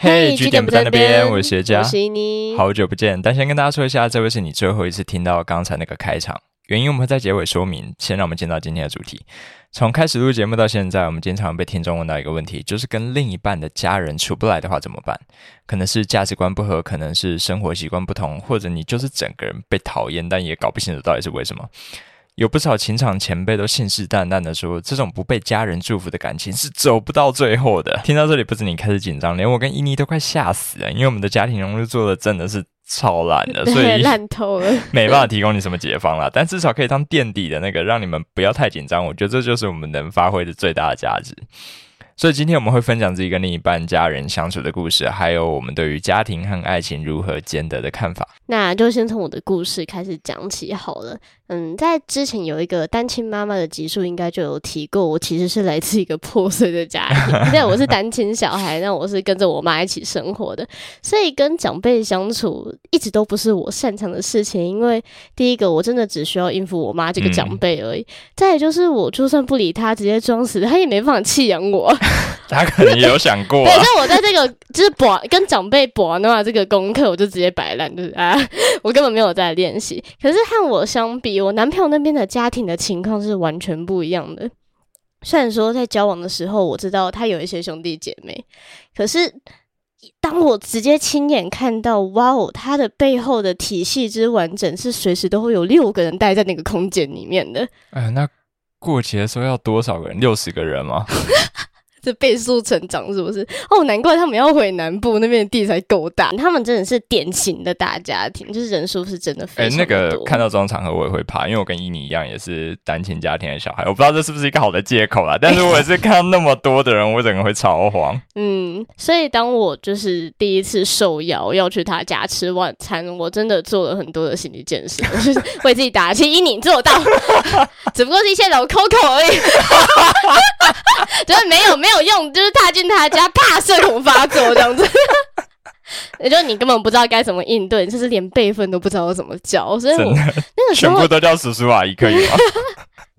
嘿，据点不在那边，我是学家，我是你，好久不见。但先跟大家说一下，这位是你最后一次听到刚才那个开场，原因我们会在结尾说明。先让我们进到今天的主题。从开始录节目到现在，我们经常被听众问到一个问题，就是跟另一半的家人处不来的话怎么办？可能是价值观不合，可能是生活习惯不同，或者你就是整个人被讨厌，但也搞不清楚到底是为什么。有不少情场前辈都信誓旦旦的说，这种不被家人祝福的感情是走不到最后的。听到这里，不止你开始紧张，连我跟伊妮都快吓死了，因为我们的家庭融入做的真的是超烂的，所以烂透了，没办法提供你什么解方啦。但至少可以当垫底的那个，让你们不要太紧张。我觉得这就是我们能发挥的最大的价值。所以今天我们会分享自己跟另一半家人相处的故事，还有我们对于家庭和爱情如何兼得的看法。那就先从我的故事开始讲起好了。嗯，在之前有一个单亲妈妈的集数，应该就有提过，我其实是来自一个破碎的家庭。现在我是单亲小孩，那我是跟着我妈一起生活的，所以跟长辈相处一直都不是我擅长的事情。因为第一个，我真的只需要应付我妈这个长辈而已；嗯、再也就是，我就算不理她，直接装死，她也没办法弃养我。她可能也有想过、啊，对，那我在这个就是博跟长辈博的话，这个功课我就直接摆烂，就是啊，我根本没有在练习。可是和我相比，我男朋友那边的家庭的情况是完全不一样的。虽然说在交往的时候，我知道他有一些兄弟姐妹，可是当我直接亲眼看到，哇哦，他的背后的体系之完整，是随时都会有六个人待在那个空间里面的。哎，那过节的时候要多少个人？六十个人吗？这倍速成长是不是？哦，难怪他们要回南部那边的地才够大。他们真的是典型的大家庭，就是人数是真的非常多。哎，那个看到这种场合我也会怕，因为我跟伊妮一样也是单亲家庭的小孩。我不知道这是不是一个好的借口啦，但是我也是看到那么多的人，我整个会超慌。嗯，所以当我就是第一次受邀要去他家吃晚餐，我真的做了很多的心理建设，我就是 为自己打气。伊妮做到，只不过是一些老 Coco 而已，就是没有没有。没有用，就是踏进他家，怕社恐发作这样子，也就是你根本不知道该怎么应对，就是连辈分都不知道怎么叫，所以我那个时候全部都叫叔叔阿姨可以吗？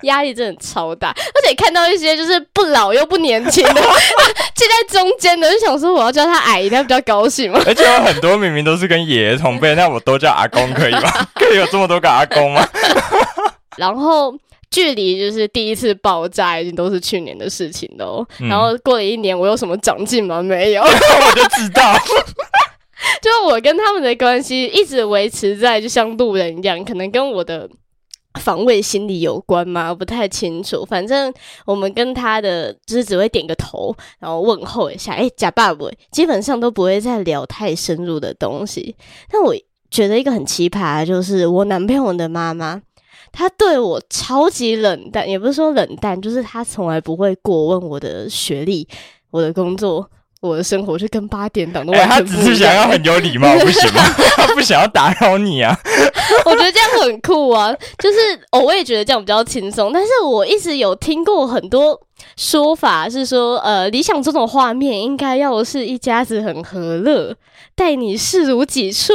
压力真的超大，而且看到一些就是不老又不年轻的，就在中间的，就想说我要叫他阿姨，他比较高兴嘛。而且有很多明明都是跟爷爷同辈，那我都叫阿公可以吗？可以有这么多个阿公吗？然后。距离就是第一次爆炸，已经都是去年的事情了。嗯、然后过了一年，我有什么长进吗？没有，我就知道，就我跟他们的关系一直维持在就像路人一样，可能跟我的防卫心理有关吗？我不太清楚。反正我们跟他的就是只会点个头，然后问候一下，哎，假爸爸，基本上都不会再聊太深入的东西。但我觉得一个很奇葩的就是我男朋友的妈妈。他对我超级冷淡，也不是说冷淡，就是他从来不会过问我的学历、我的工作、我的生活，就跟八点档的完全不一样。欸，他只是想要很有礼貌，不行吗？他不想要打扰你啊。我觉得这样很酷啊，就是我也觉得这样比较轻松。但是我一直有听过很多说法，是说呃，理想中的画面应该要是一家子很和乐。待你视如己出，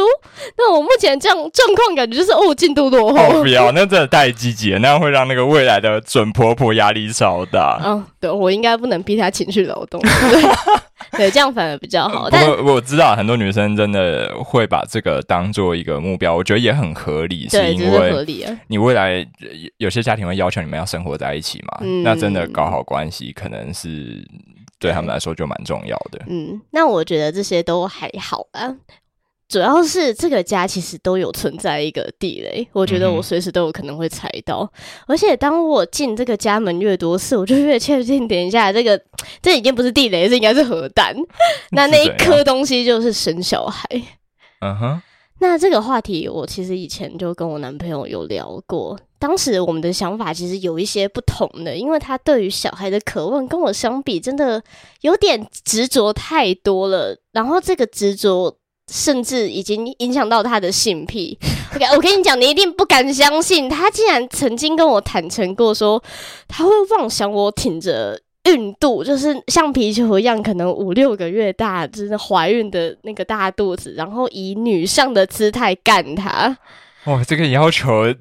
那我目前这样状况感觉就是哦，进度落后。哦，不要，那真的太积极了，那样会让那个未来的准婆婆压力超大。嗯，对，我应该不能逼她情绪劳动，对，对，这样反而比较好。但我我知道很多女生真的会把这个当做一个目标，我觉得也很合理，是因为。你未来有些家庭会要求你们要生活在一起嘛，嗯，那真的搞好关系可能是。对他们来说就蛮重要的。嗯，那我觉得这些都还好啊。主要是这个家其实都有存在一个地雷，我觉得我随时都有可能会踩到。嗯、而且当我进这个家门越多次，我就越确定，等一下这个这已经不是地雷，这应该是核弹。那那一颗东西就是生小孩。嗯哼。那这个话题我其实以前就跟我男朋友有聊过。当时我们的想法其实有一些不同的，因为他对于小孩的渴望跟我相比，真的有点执着太多了。然后这个执着甚至已经影响到他的性癖。OK，我跟你讲，你一定不敢相信，他竟然曾经跟我坦诚过说，他会妄想我挺着孕肚，就是像皮球一样，可能五六个月大，就是怀孕的那个大肚子，然后以女上的姿态干他。哇，这个要求。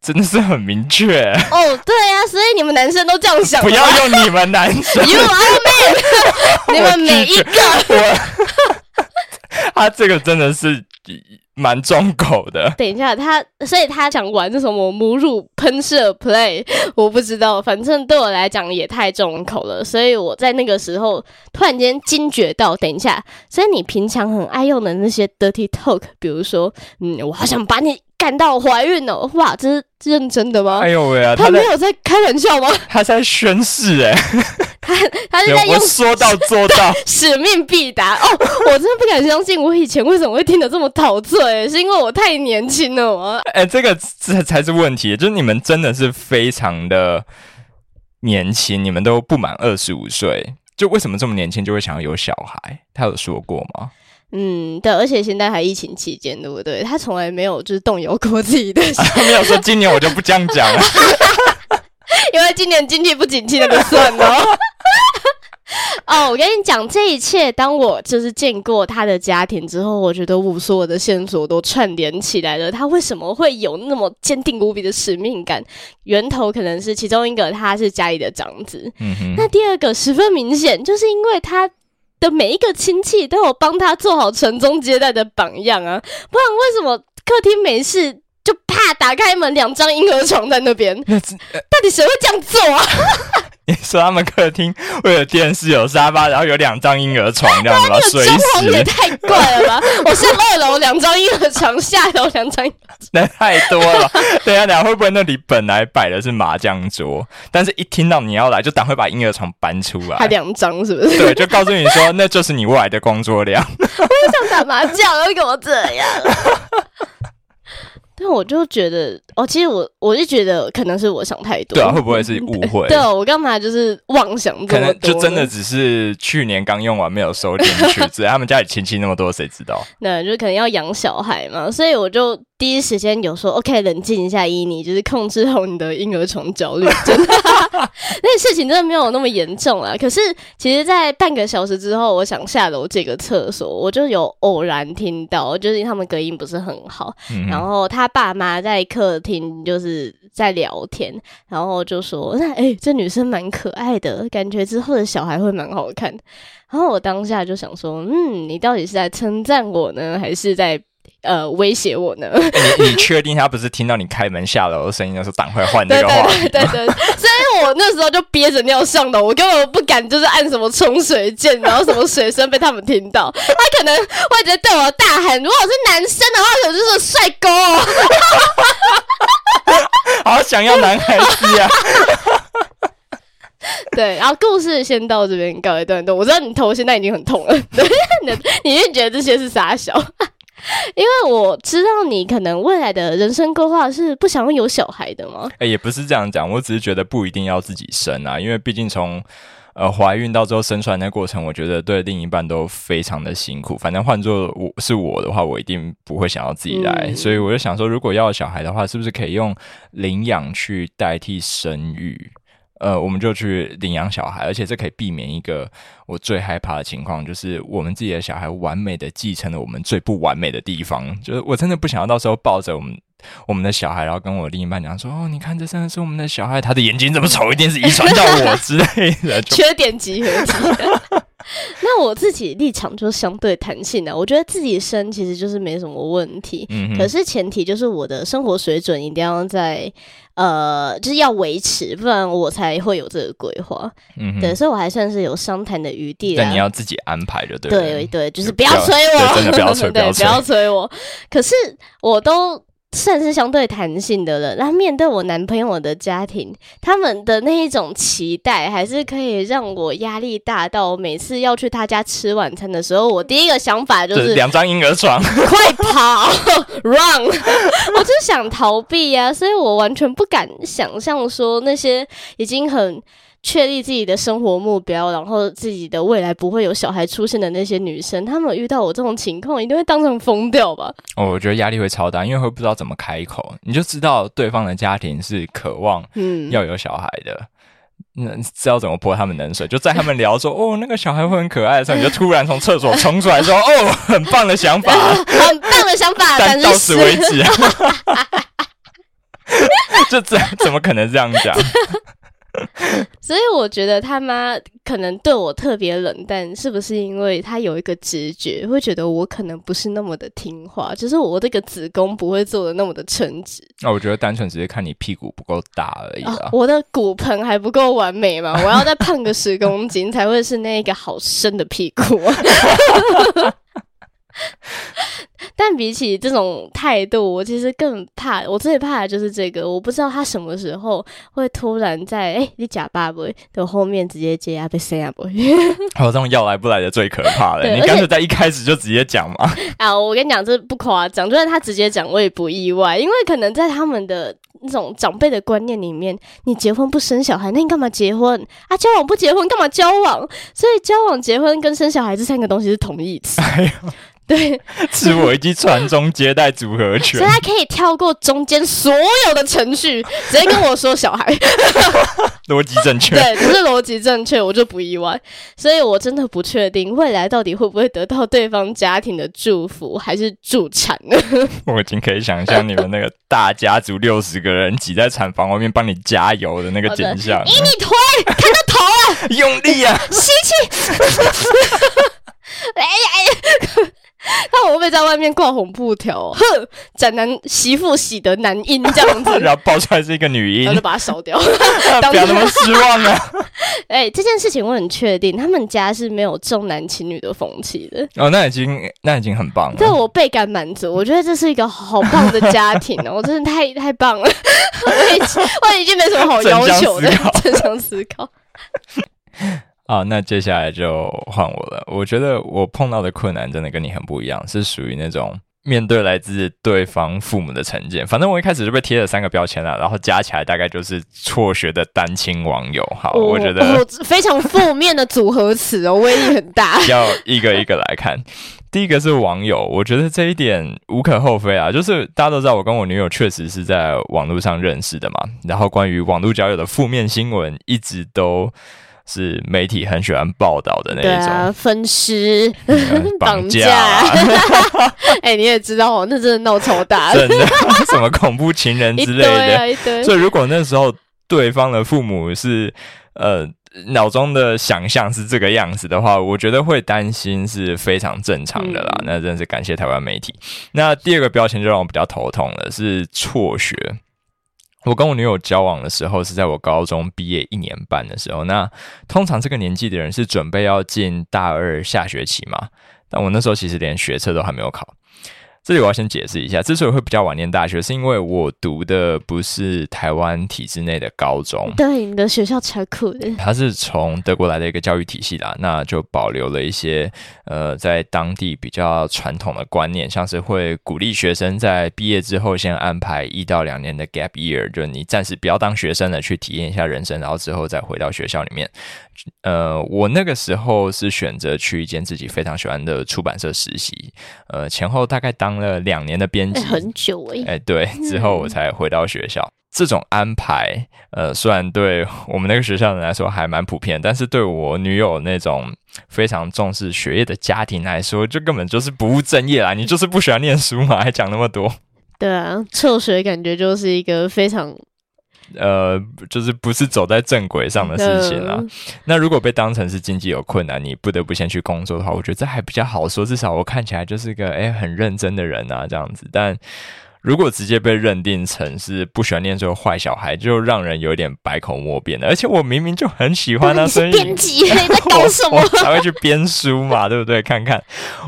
真的是很明确哦。对啊，所以你们男生都这样想。不要用你们男生，You are man，你们每一个。我 他这个真的是。蛮重口的。等一下，他所以他讲玩什么母乳喷射 play，我不知道，反正对我来讲也太重口了。所以我在那个时候突然间惊觉到，等一下，所以你平常很爱用的那些 dirty talk，比如说，嗯，我好想把你干到怀孕了，哇，这是认真的吗？哎呦喂啊，他没有在开玩笑吗？他在宣誓哎。他他是在用说到 做到，使命必达哦！我真的不敢相信，我以前为什么会听得这么陶醉？是因为我太年轻了吗？哎、欸，这个这才是问题，就是你们真的是非常的年轻，你们都不满二十五岁，就为什么这么年轻就会想要有小孩？他有说过吗？嗯，对，而且现在还疫情期间，对不对？他从来没有就是动摇过自己的心，他没有说今年我就不这样讲了，因为今年经济不景气，那就算了。哦，我跟你讲，这一切，当我就是见过他的家庭之后，我觉得我所有的线索都串联起来了。他为什么会有那么坚定无比的使命感？源头可能是其中一个，他是家里的长子。嗯哼。那第二个十分明显，就是因为他的每一个亲戚都有帮他做好传宗接代的榜样啊，不然为什么客厅没事就啪打开门，两张婴儿床在那边？那到底谁会这样做啊？你说他们客厅会有电视、有沙发，然后有两张婴儿床这样子吗？水死也太怪了吧！我是二楼两张婴儿床，下楼两张，那太多了。等一下，等一下，会不会那里本来摆的是麻将桌，但是一听到你要来，就赶快把婴儿床搬出来？还两张是不是？对，就告诉你说，那就是你未来的工作量。我也想打麻将，为什么这样？但我就觉得，哦，其实我我就觉得可能是我想太多，对啊，会不会是误 会？对，我干嘛就是妄想？可能就真的只是去年刚用完没有收进去，只是他们家里亲戚那么多，谁知道？对，就可能要养小孩嘛，所以我就。第一时间有说 OK，冷静一下，依你就是控制好你的婴儿床焦虑，真的，那事情真的没有那么严重啊。可是其实，在半个小时之后，我想下楼这个厕所，我就有偶然听到，就是他们隔音不是很好，嗯、然后他爸妈在客厅就是在聊天，然后就说：“那哎、欸，这女生蛮可爱的，感觉之后的小孩会蛮好看。”然后我当下就想说：“嗯，你到底是在称赞我呢，还是在？”呃，威胁我呢？欸、你你确定他不是听到你开门下楼的声音的时候，赶快换那个话题？对对对对，所以我那时候就憋着尿上楼，我根本不敢就是按什么冲水键，然后什么水声被他们听到，他可能会直接对我大喊：“如果是男生的话，可能就是帅哥哦。”好想要男孩子啊！对，然后故事先到这边告一段落。我知道你头现在已经很痛了，对，你你是觉得这些是傻小？因为我知道你可能未来的人生规划是不想要有小孩的吗？哎、欸，也不是这样讲，我只是觉得不一定要自己生啊，因为毕竟从呃怀孕到最后生出来那过程，我觉得对另一半都非常的辛苦。反正换做我是我的话，我一定不会想要自己来，嗯、所以我就想说，如果要小孩的话，是不是可以用领养去代替生育？呃，我们就去领养小孩，而且这可以避免一个我最害怕的情况，就是我们自己的小孩完美的继承了我们最不完美的地方。就是我真的不想要到时候抱着我们我们的小孩，然后跟我另一半讲说：“哦，你看这真的是我们的小孩，他的眼睛这么丑，一定是遗传到我之类的。”缺点集合体。那我自己立场就相对弹性的，我觉得自己生其实就是没什么问题。嗯，可是前提就是我的生活水准一定要在。呃，就是要维持，不然我才会有这个规划。嗯，对，所以我还算是有商谈的余地。但你要自己安排的，对对对，就是不要催我，真的不要催，不要催我。可是我都。算是相对弹性的了。那面对我男朋友的家庭，他们的那一种期待，还是可以让我压力大到每次要去他家吃晚餐的时候，我第一个想法就是两张婴儿床，快跑，run！我就想逃避呀、啊，所以我完全不敢想象说那些已经很。确立自己的生活目标，然后自己的未来不会有小孩出现的那些女生，她们遇到我这种情况，一定会当成疯掉吧？哦，我觉得压力会超大，因为会不知道怎么开口。你就知道对方的家庭是渴望嗯要有小孩的，那、嗯、知道怎么泼他们冷水？就在他们聊说哦那个小孩会很可爱的时候，你就突然从厕所冲出来说哦 很棒的想法，很棒的想法，但到此为止。就怎怎么可能这样讲？所以我觉得他妈可能对我特别冷淡，是不是因为他有一个直觉，会觉得我可能不是那么的听话，就是我这个子宫不会做的那么的称职。那、哦、我觉得单纯只是看你屁股不够大而已啊、哦。我的骨盆还不够完美嘛，我要再胖个十公斤才会是那个好深的屁股。但比起这种态度，我其实更怕。我最怕的就是这个，我不知道他什么时候会突然在哎、欸，你假爸爸的后面直接接啊，被塞啊不？还有这种要来不来的最可怕了，你干脆在一开始就直接讲嘛。啊，我跟你讲，这不夸张，就算他直接讲，我也不意外，因为可能在他们的那种长辈的观念里面，你结婚不生小孩，那你干嘛结婚啊？交往不结婚，干嘛交往？所以交往、结婚跟生小孩这三个东西是同义词。哎对，是我一记传宗接代组合拳，所以他可以跳过中间所有的程序，直接跟我说小孩，逻辑正确，对，不是逻辑正确，我就不意外。所以我真的不确定未来到底会不会得到对方家庭的祝福，还是助产。呢？我已经可以想象你们那个大家族六十个人挤在产房外面帮你加油的那个景象，以你推，看到头了，用力啊，吸气，哎呀哎呀。那我会不会在外面挂红布条？哼，斩男媳妇喜得男婴这样子，然后爆出来是一个女婴，然后就把它烧掉。不要那么失望啊！哎、欸，这件事情我很确定，他们家是没有重男轻女的风气的。哦，那已经那已经很棒了。对，我倍感满足，我觉得这是一个好棒的家庭哦，我真的太太棒了。我已经我已经没什么好要求的，正常思考。啊，那接下来就换我了。我觉得我碰到的困难真的跟你很不一样，是属于那种面对来自对方父母的成见。反正我一开始就被贴了三个标签了，然后加起来大概就是辍学的单亲网友。好，我，我觉得我非常负面的组合词哦，威力很大。要一个一个来看，第一个是网友，我觉得这一点无可厚非啊，就是大家都知道我跟我女友确实是在网络上认识的嘛，然后关于网络交友的负面新闻一直都。是媒体很喜欢报道的那一种，啊、分尸、绑架。哎、欸，你也知道哦，那真的闹超大，真的什么恐怖情人之类的。啊、所以，如果那时候对方的父母是呃脑中的想象是这个样子的话，我觉得会担心是非常正常的啦。嗯、那真的是感谢台湾媒体。那第二个标签就让我比较头痛了，是辍学。我跟我女友交往的时候是在我高中毕业一年半的时候，那通常这个年纪的人是准备要进大二下学期嘛，但我那时候其实连学测都还没有考。这里我要先解释一下，之所以会比较晚念大学，是因为我读的不是台湾体制内的高中。对，你的学校超酷的。它是从德国来的一个教育体系啦，那就保留了一些呃，在当地比较传统的观念，像是会鼓励学生在毕业之后先安排一到两年的 gap year，就是你暂时不要当学生了，去体验一下人生，然后之后再回到学校里面。呃，我那个时候是选择去一间自己非常喜欢的出版社实习，呃，前后大概当了两年的编辑，很久哎、欸。哎，对，之后我才回到学校。嗯、这种安排，呃，虽然对我们那个学校人来说还蛮普遍，但是对我女友那种非常重视学业的家庭来说，就根本就是不务正业啦。你就是不喜欢念书嘛，还讲那么多？对啊，辍学感觉就是一个非常。呃，就是不是走在正轨上的事情啊。那如果被当成是经济有困难，你不得不先去工作的话，我觉得这还比较好说。至少我看起来就是个诶很认真的人啊，这样子。但如果直接被认定成是不喜欢念书的坏小孩，就让人有点百口莫辩了。而且我明明就很喜欢啊，所以编辑你在搞什么？才会去编书嘛，对不对？看看，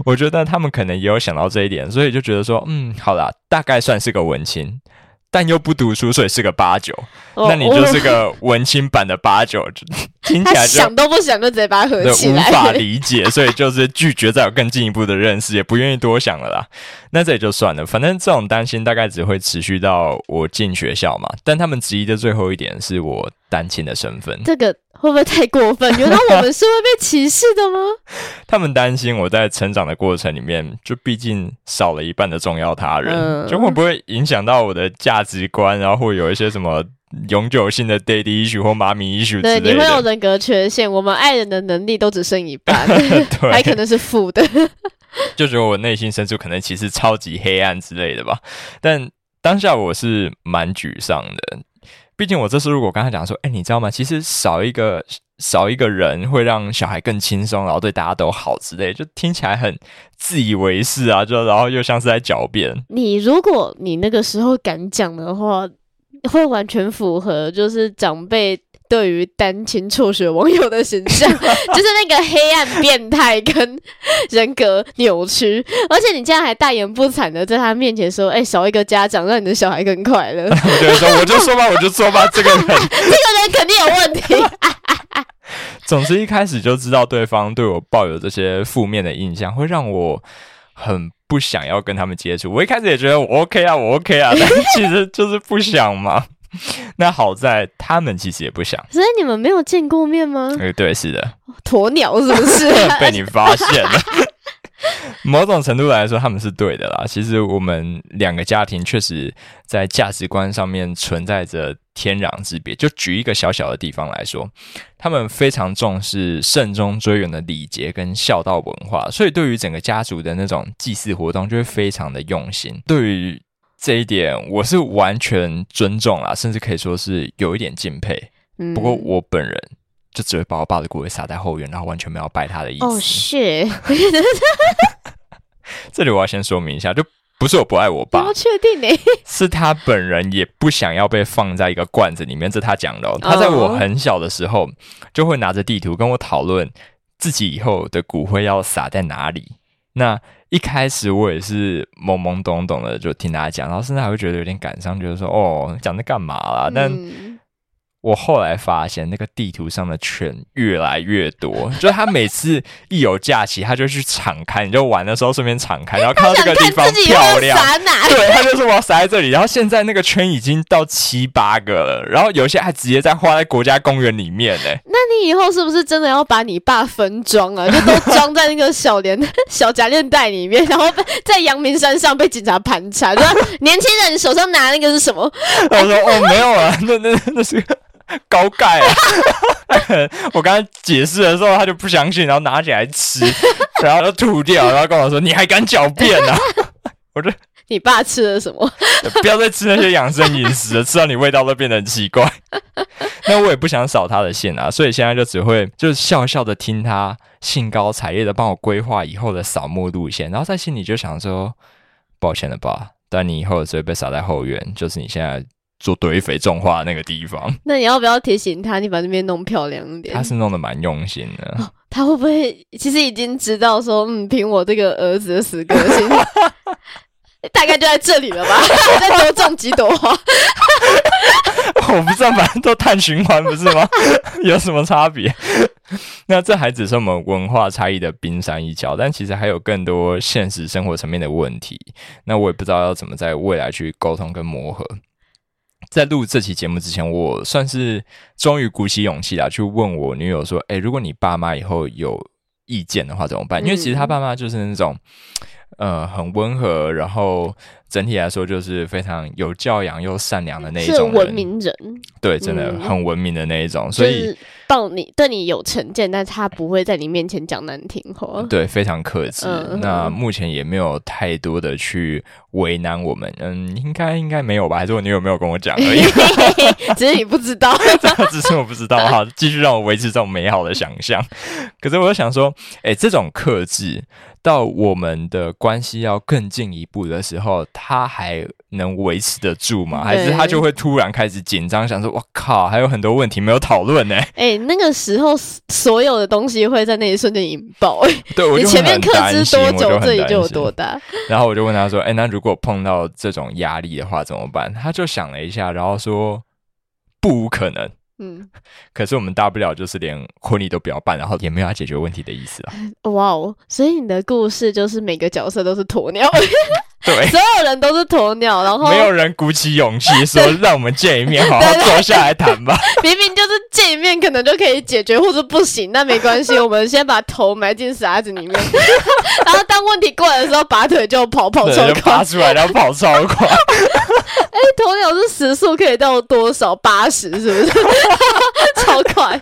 我觉得他们可能也有想到这一点，所以就觉得说，嗯，好啦，大概算是个文青。但又不读书，所以是个八九。Oh, 那你就是个文青版的八九，就听起来就想都不想就直接把它合起来，无法理解，所以就是拒绝再有更进一步的认识，也不愿意多想了啦。那这也就算了，反正这种担心大概只会持续到我进学校嘛。但他们质疑的最后一点是我单亲的身份，这个。会不会太过分？原来我们是会被歧视的吗？他们担心我在成长的过程里面，就毕竟少了一半的重要他人，嗯、就会不会影响到我的价值观，然后会有一些什么永久性的 daddy issue 或妈咪 issue。对，你会有人格缺陷，我们爱人的能力都只剩一半，对还可能是负的。就觉得我内心深处可能其实超级黑暗之类的吧，但。当下我是蛮沮丧的，毕竟我这次如果跟他讲说，哎，你知道吗？其实少一个少一个人会让小孩更轻松，然后对大家都好之类，就听起来很自以为是啊，就然后又像是在狡辩。你如果你那个时候敢讲的话，会完全符合就是长辈。对于单亲辍学网友的形象，就是那个黑暗变态跟人格扭曲，而且你竟然还大言不惭的在他面前说：“哎，少一个家长，让你的小孩更快乐。”我就说，我就说吧，我就说吧，这个人，这个人肯定有问题。总之，一开始就知道对方对我抱有这些负面的印象，会让我很不想要跟他们接触。我一开始也觉得我 OK 啊，我 OK 啊，但 其实 就是不想嘛。那好在他们其实也不想，所以你们没有见过面吗？哎，对，是的，鸵鸟是不是被你发现了？某种程度来说，他们是对的啦。其实我们两个家庭确实在价值观上面存在着天壤之别。就举一个小小的地方来说，他们非常重视慎终追远的礼节跟孝道文化，所以对于整个家族的那种祭祀活动，就会非常的用心。对于这一点我是完全尊重啦，甚至可以说是有一点敬佩。嗯、不过我本人就只会把我爸的骨灰撒在后院，然后完全没有拜他的意思。哦，是。这里我要先说明一下，就不是我不爱我爸，我确定呢，是他本人也不想要被放在一个罐子里面，这他讲的、哦。他在我很小的时候就会拿着地图跟我讨论自己以后的骨灰要撒在哪里。那一开始我也是懵懵懂懂的，就听他讲，然后甚至还会觉得有点感伤，觉得说哦，讲这干嘛啦？但我后来发现，那个地图上的圈越来越多，就他每次一有假期，他就去敞开，你就玩的时候顺便敞开，然后看到这个地方漂亮，对，他就说我要撒在这里。然后现在那个圈已经到七八个了，然后有些还直接在画在国家公园里面呢。那你以后是不是真的要把你爸分装啊？就都装在那个小连 小夹链袋里面，然后在阳明山上被警察盘查，说 年轻人，你手上拿那个是什么？我说哦，没有啊，那那那是。高钙啊！我刚才解释的时候，他就不相信，然后拿起来吃，然后就吐掉，然后跟我说：“你还敢狡辩啊？”我说：“你爸吃了什么？不要再吃那些养生饮食了，吃到你味道都变得很奇怪。”那我也不想扫他的兴啊，所以现在就只会就是笑笑的听他兴高采烈的帮我规划以后的扫墓路线，然后在心里就想说：“抱歉了吧，但你以后只会被撒在后院，就是你现在。”做堆肥种花的那个地方，那你要不要提醒他，你把那边弄漂亮一点？他是弄得蛮用心的。哦，他会不会其实已经知道说，嗯，凭我这个儿子的死个性，大概就在这里了吧？再多种几朵花，我不知道，反正都碳循环不是吗？有什么差别？那这还只是我们文化差异的冰山一角，但其实还有更多现实生活层面的问题。那我也不知道要怎么在未来去沟通跟磨合。在录这期节目之前，我算是终于鼓起勇气来去问我女友说：“诶，如果你爸妈以后有意见的话怎么办？”因为其实他爸妈就是那种，呃，很温和，然后。整体来说，就是非常有教养又善良的那一种人，文明人，对，真的很文明的那一种。嗯、所以，到你对你有成见，但是他不会在你面前讲难听话，对，非常克制。嗯、那目前也没有太多的去为难我们，嗯，应该应该没有吧？还是我女友没有跟我讲而已，只是你不知道，只是我不知道哈。继续让我维持这种美好的想象。可是我又想说，哎、欸，这种克制。到我们的关系要更进一步的时候，他还能维持得住吗？还是他就会突然开始紧张，想说：“我靠，还有很多问题没有讨论呢。”哎，那个时候所有的东西会在那一瞬间引爆。对，我就你前面克制多久，这里就有多大。然后我就问他说：“哎，那如果碰到这种压力的话怎么办？”他就想了一下，然后说：“不无可能。”嗯，可是我们大不了就是连婚礼都不要办，然后也没有要解决问题的意思啊。哇哦，所以你的故事就是每个角色都是鸵鸟。对，所有人都是鸵鸟，然后没有人鼓起勇气说 让我们见一面，好好坐下来谈吧。明明就是见一面可能就可以解决，或者不行，那没关系，我们先把头埋进沙子里面，然后当问题过来的时候，拔腿就跑，跑超快，就拔出来，然后跑超快。哎、欸，鸵鸟是时速可以到多少？八十是不是？超快。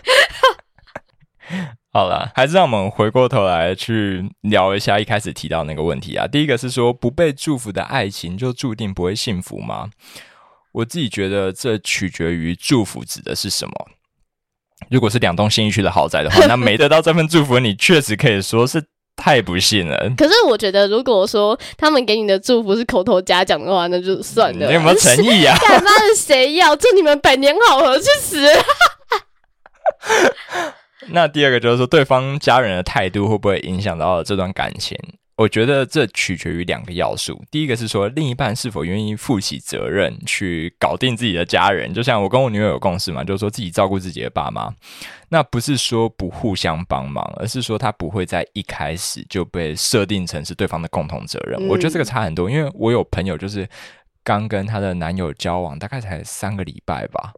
好了，还是让我们回过头来去聊一下一开始提到那个问题啊。第一个是说，不被祝福的爱情就注定不会幸福吗？我自己觉得这取决于祝福指的是什么。如果是两栋新一区的豪宅的话，那没得到这份祝福，你确实可以说是太不幸了。可是我觉得，如果说他们给你的祝福是口头嘉奖的话，那就算了。你有没有诚意啊？干嘛的谁要？祝你们百年好合，去死！那第二个就是说，对方家人的态度会不会影响到这段感情？我觉得这取决于两个要素。第一个是说，另一半是否愿意负起责任去搞定自己的家人。就像我跟我女友有共识嘛，就是说自己照顾自己的爸妈。那不是说不互相帮忙，而是说他不会在一开始就被设定成是对方的共同责任。嗯。我觉得这个差很多，因为我有朋友就是刚跟她的男友交往，大概才三个礼拜吧，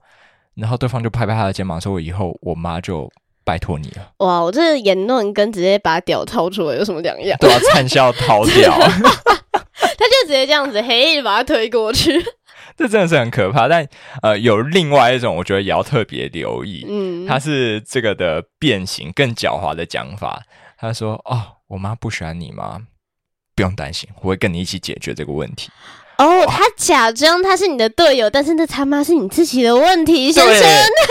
然后对方就拍拍他的肩膀说：“我以后我妈就。”拜托你了！哇，我这个言论跟直接把屌掏出来有什么两样？对啊，灿笑掏屌，他就直接这样子，嘿，把他推过去。这真的是很可怕。但呃，有另外一种，我觉得也要特别留意。嗯，他是这个的变形，更狡猾的讲法。他说：“哦，我妈不喜欢你吗？不用担心，我会跟你一起解决这个问题。”哦，他假装他是你的队友，但是那他妈是你自己的问题，先生。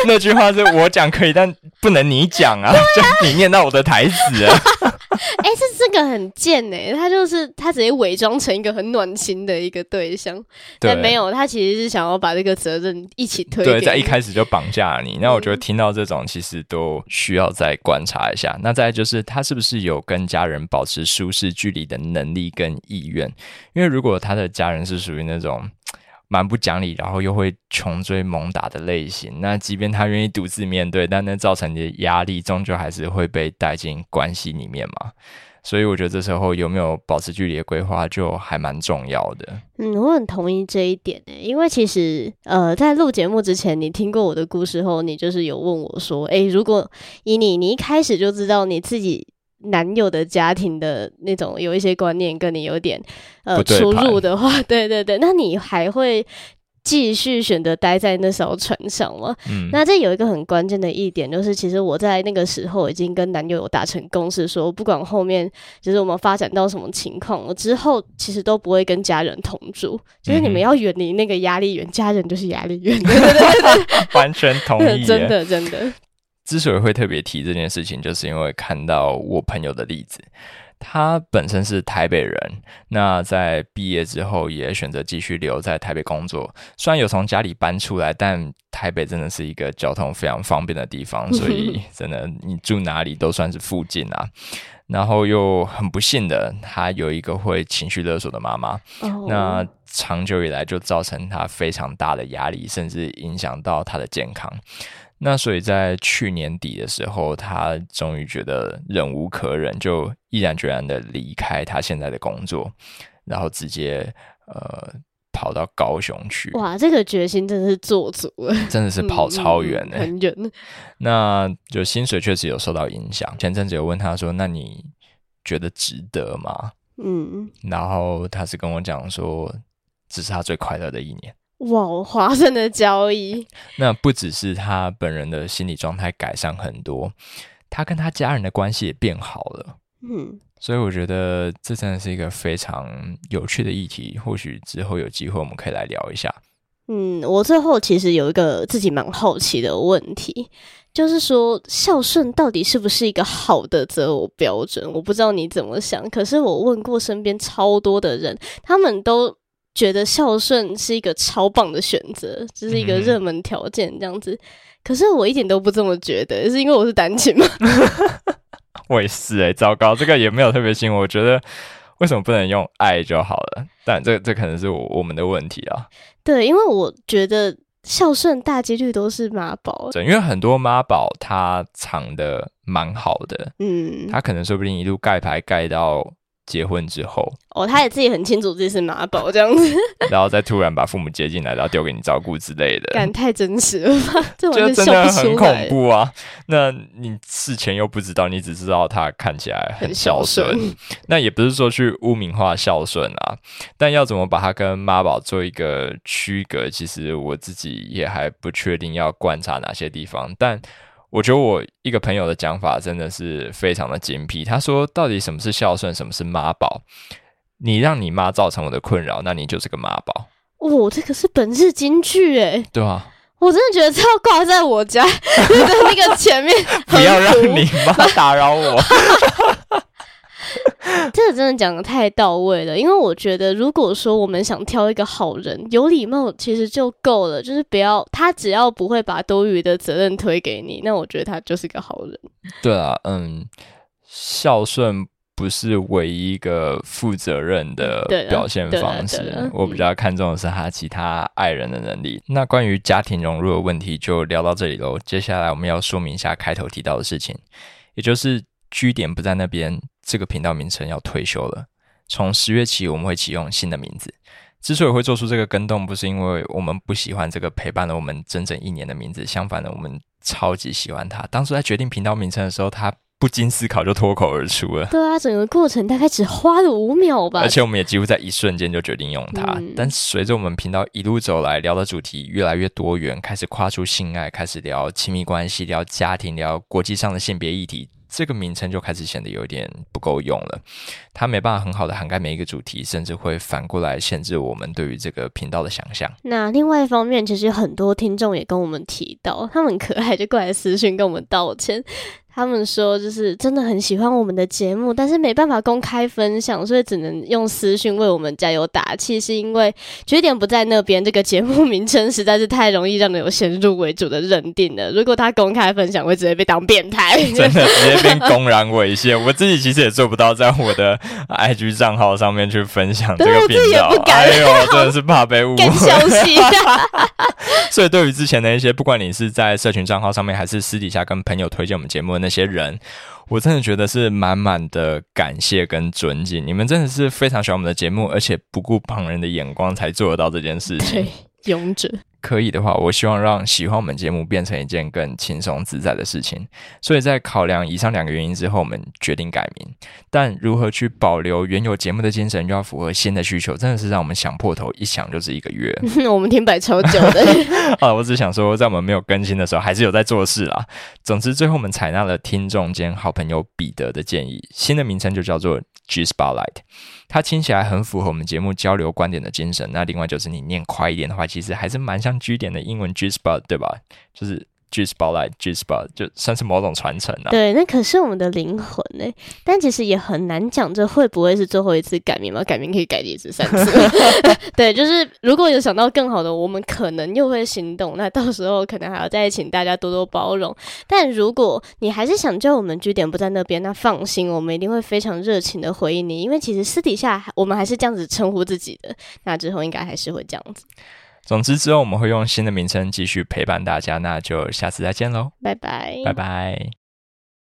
那句话是我讲可以，但不能你讲啊，就你念到我的台词啊。哎、欸，这这个很贱哎，他就是他直接伪装成一个很暖心的一个对象，但没有，他其实是想要把这个责任一起推。对，在一开始就绑架了你。那我觉得听到这种，其实都需要再观察一下。嗯、那再就是他是不是有跟家人保持舒适距离的能力跟意愿？因为如果他的家人是属于那种蛮不讲理，然后又会穷追猛打的类型，那即便他愿意独自面对，但那造成的压力终究还是会被带进关系里面嘛。所以我觉得这时候有没有保持距离的规划就还蛮重要的。嗯，我很同意这一点诶，因为其实呃，在录节目之前，你听过我的故事后，你就是有问我说，诶，如果以你你一开始就知道你自己男友的家庭的那种有一些观念跟你有点呃出入的话，对对对，那你还会？继续选择待在那艘船上吗？嗯，那这有一个很关键的一点，就是其实我在那个时候已经跟男友有达成共识，说不管后面就是我们发展到什么情况，我之后其实都不会跟家人同住，就是你们要远离那个压力源，嗯、家人就是压力源，对对对，完全同意，真的真的。之所以会特别提这件事情，就是因为看到我朋友的例子。他本身是台北人，那在毕业之后也选择继续留在台北工作。虽然有从家里搬出来，但台北真的是一个交通非常方便的地方，所以 真的你住哪里都算是附近啊。然后又很不幸的，他有一个会情绪勒索的妈妈，oh. 那长久以来就造成他非常大的压力，甚至影响到他的健康。那所以在去年底的时候，他终于觉得忍无可忍，就毅然决然的离开他现在的工作，然后直接呃跑到高雄去。哇，这个决心真的是做足了，真的是跑超远呢、欸，很远。那就薪水确实有受到影响。前阵子有问他说：“那你觉得值得吗？”嗯，然后他是跟我讲说：“这是他最快乐的一年。”哇，华盛的交易。那不只是他本人的心理状态改善很多，他跟他家人的关系也变好了。嗯，所以我觉得这真的是一个非常有趣的议题。或许之后有机会我们可以来聊一下。嗯，我最后其实有一个自己蛮好奇的问题，就是说孝顺到底是不是一个好的择偶标准？我不知道你怎么想，可是我问过身边超多的人，他们都。觉得孝顺是一个超棒的选择，这是一个热门条件，这样子。嗯、可是我一点都不这么觉得，是因为我是单亲吗？我也是哎、欸，糟糕，这个也没有特别新。我觉得为什么不能用爱就好了？但这这可能是我我们的问题啊。对，因为我觉得孝顺大几率都是妈宝，对，因为很多妈宝他藏的蛮好的，嗯，他可能说不定一路盖牌盖到。结婚之后，哦，他也自己很清楚自己是妈宝这样子，然后再突然把父母接进来，然后丢给你照顾之类的，感太真实了吧？这就真的很恐怖啊！那你事前又不知道，你只知道他看起来很孝顺，孝顺。那也不是说去污名化孝顺啊，但要怎么把他跟妈宝做一个区隔？其实我自己也还不确定要观察哪些地方，但我觉得我一个朋友的讲法真的是非常的精辟。他说：“到底什么是孝顺，什么是妈宝？你让你妈造成我的困扰，那你就是个妈宝。”哦，这个是本日金句哎。对啊，我真的觉得这要挂在我家的 那个前面，不要让你妈打扰我。这个真的讲的太到位了，因为我觉得，如果说我们想挑一个好人，有礼貌其实就够了，就是不要他只要不会把多余的责任推给你，那我觉得他就是个好人。对啊，嗯，孝顺不是唯一一个负责任的表现方式，我比较看重的是他其他爱人的能力。嗯、那关于家庭融入的问题就聊到这里喽，接下来我们要说明一下开头提到的事情，也就是居点不在那边。这个频道名称要退休了，从十月起我们会启用新的名字。之所以会做出这个更动，不是因为我们不喜欢这个陪伴了我们整整一年的名字，相反的，我们超级喜欢它。当初在决定频道名称的时候，它不经思考就脱口而出了。对啊，整个过程大概只花了五秒吧。而且我们也几乎在一瞬间就决定用它。嗯、但随着我们频道一路走来，聊的主题越来越多元，开始跨出性爱，开始聊亲密关系，聊家庭，聊国际上的性别议题。这个名称就开始显得有点不够用了，它没办法很好的涵盖每一个主题，甚至会反过来限制我们对于这个频道的想象。那另外一方面，其实很多听众也跟我们提到，他们很可爱，就过来私信跟我们道歉。他们说，就是真的很喜欢我们的节目，但是没办法公开分享，所以只能用私讯为我们加油打气。是因为缺点不在那边，这个节目名称实在是太容易让人有先入为主的认定了。如果他公开分享，会直接被当变态，真的直接变公然猥亵。我自己其实也做不到，在我的 IG 账号上面去分享这个频道，哎呦，真的是怕被误会。所以，对于之前的一些，不管你是在社群账号上面，还是私底下跟朋友推荐我们节目的那那些人，我真的觉得是满满的感谢跟尊敬。你们真的是非常喜欢我们的节目，而且不顾旁人的眼光才做得到这件事情。勇者。可以的话，我希望让喜欢我们节目变成一件更轻松自在的事情。所以在考量以上两个原因之后，我们决定改名。但如何去保留原有节目的精神，又要符合新的需求，真的是让我们想破头，一想就是一个月。我们停摆超久的。啊，我只想说，在我们没有更新的时候，还是有在做事啦。总之，最后我们采纳了听众兼好朋友彼得的建议，新的名称就叫做 G Spotlight。它听起来很符合我们节目交流观点的精神。那另外就是你念快一点的话，其实还是蛮像 G 点的英文 G spot，对吧？就是。G Spotlight G Spot 就算是某种传承啊。对，那可是我们的灵魂呢。但其实也很难讲，这会不会是最后一次改名吗？改名可以改第一次、三次。对，就是如果有想到更好的，我们可能又会行动。那到时候可能还要再请大家多多包容。但如果你还是想叫我们据点不在那边，那放心，我们一定会非常热情的回应你。因为其实私底下我们还是这样子称呼自己的。那之后应该还是会这样子。总之，之后我们会用新的名称继续陪伴大家，那就下次再见喽，拜拜，拜拜。